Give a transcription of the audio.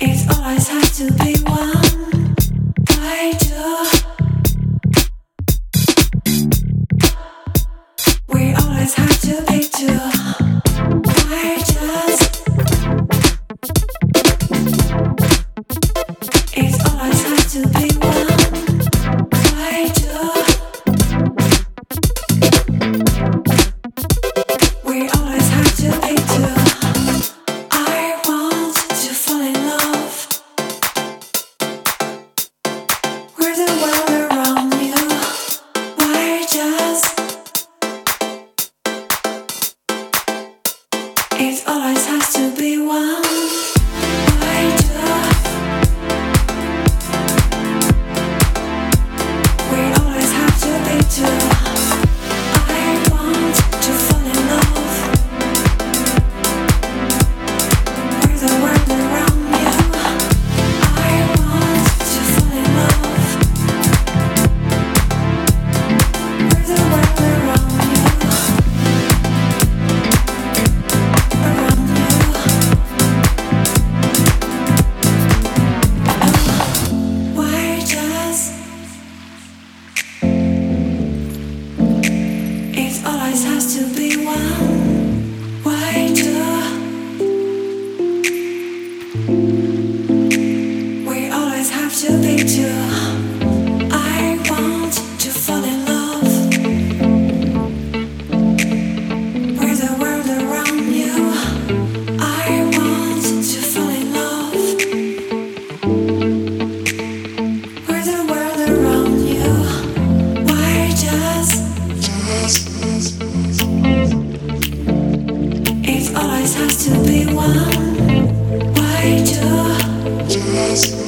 It always has to be one. mais.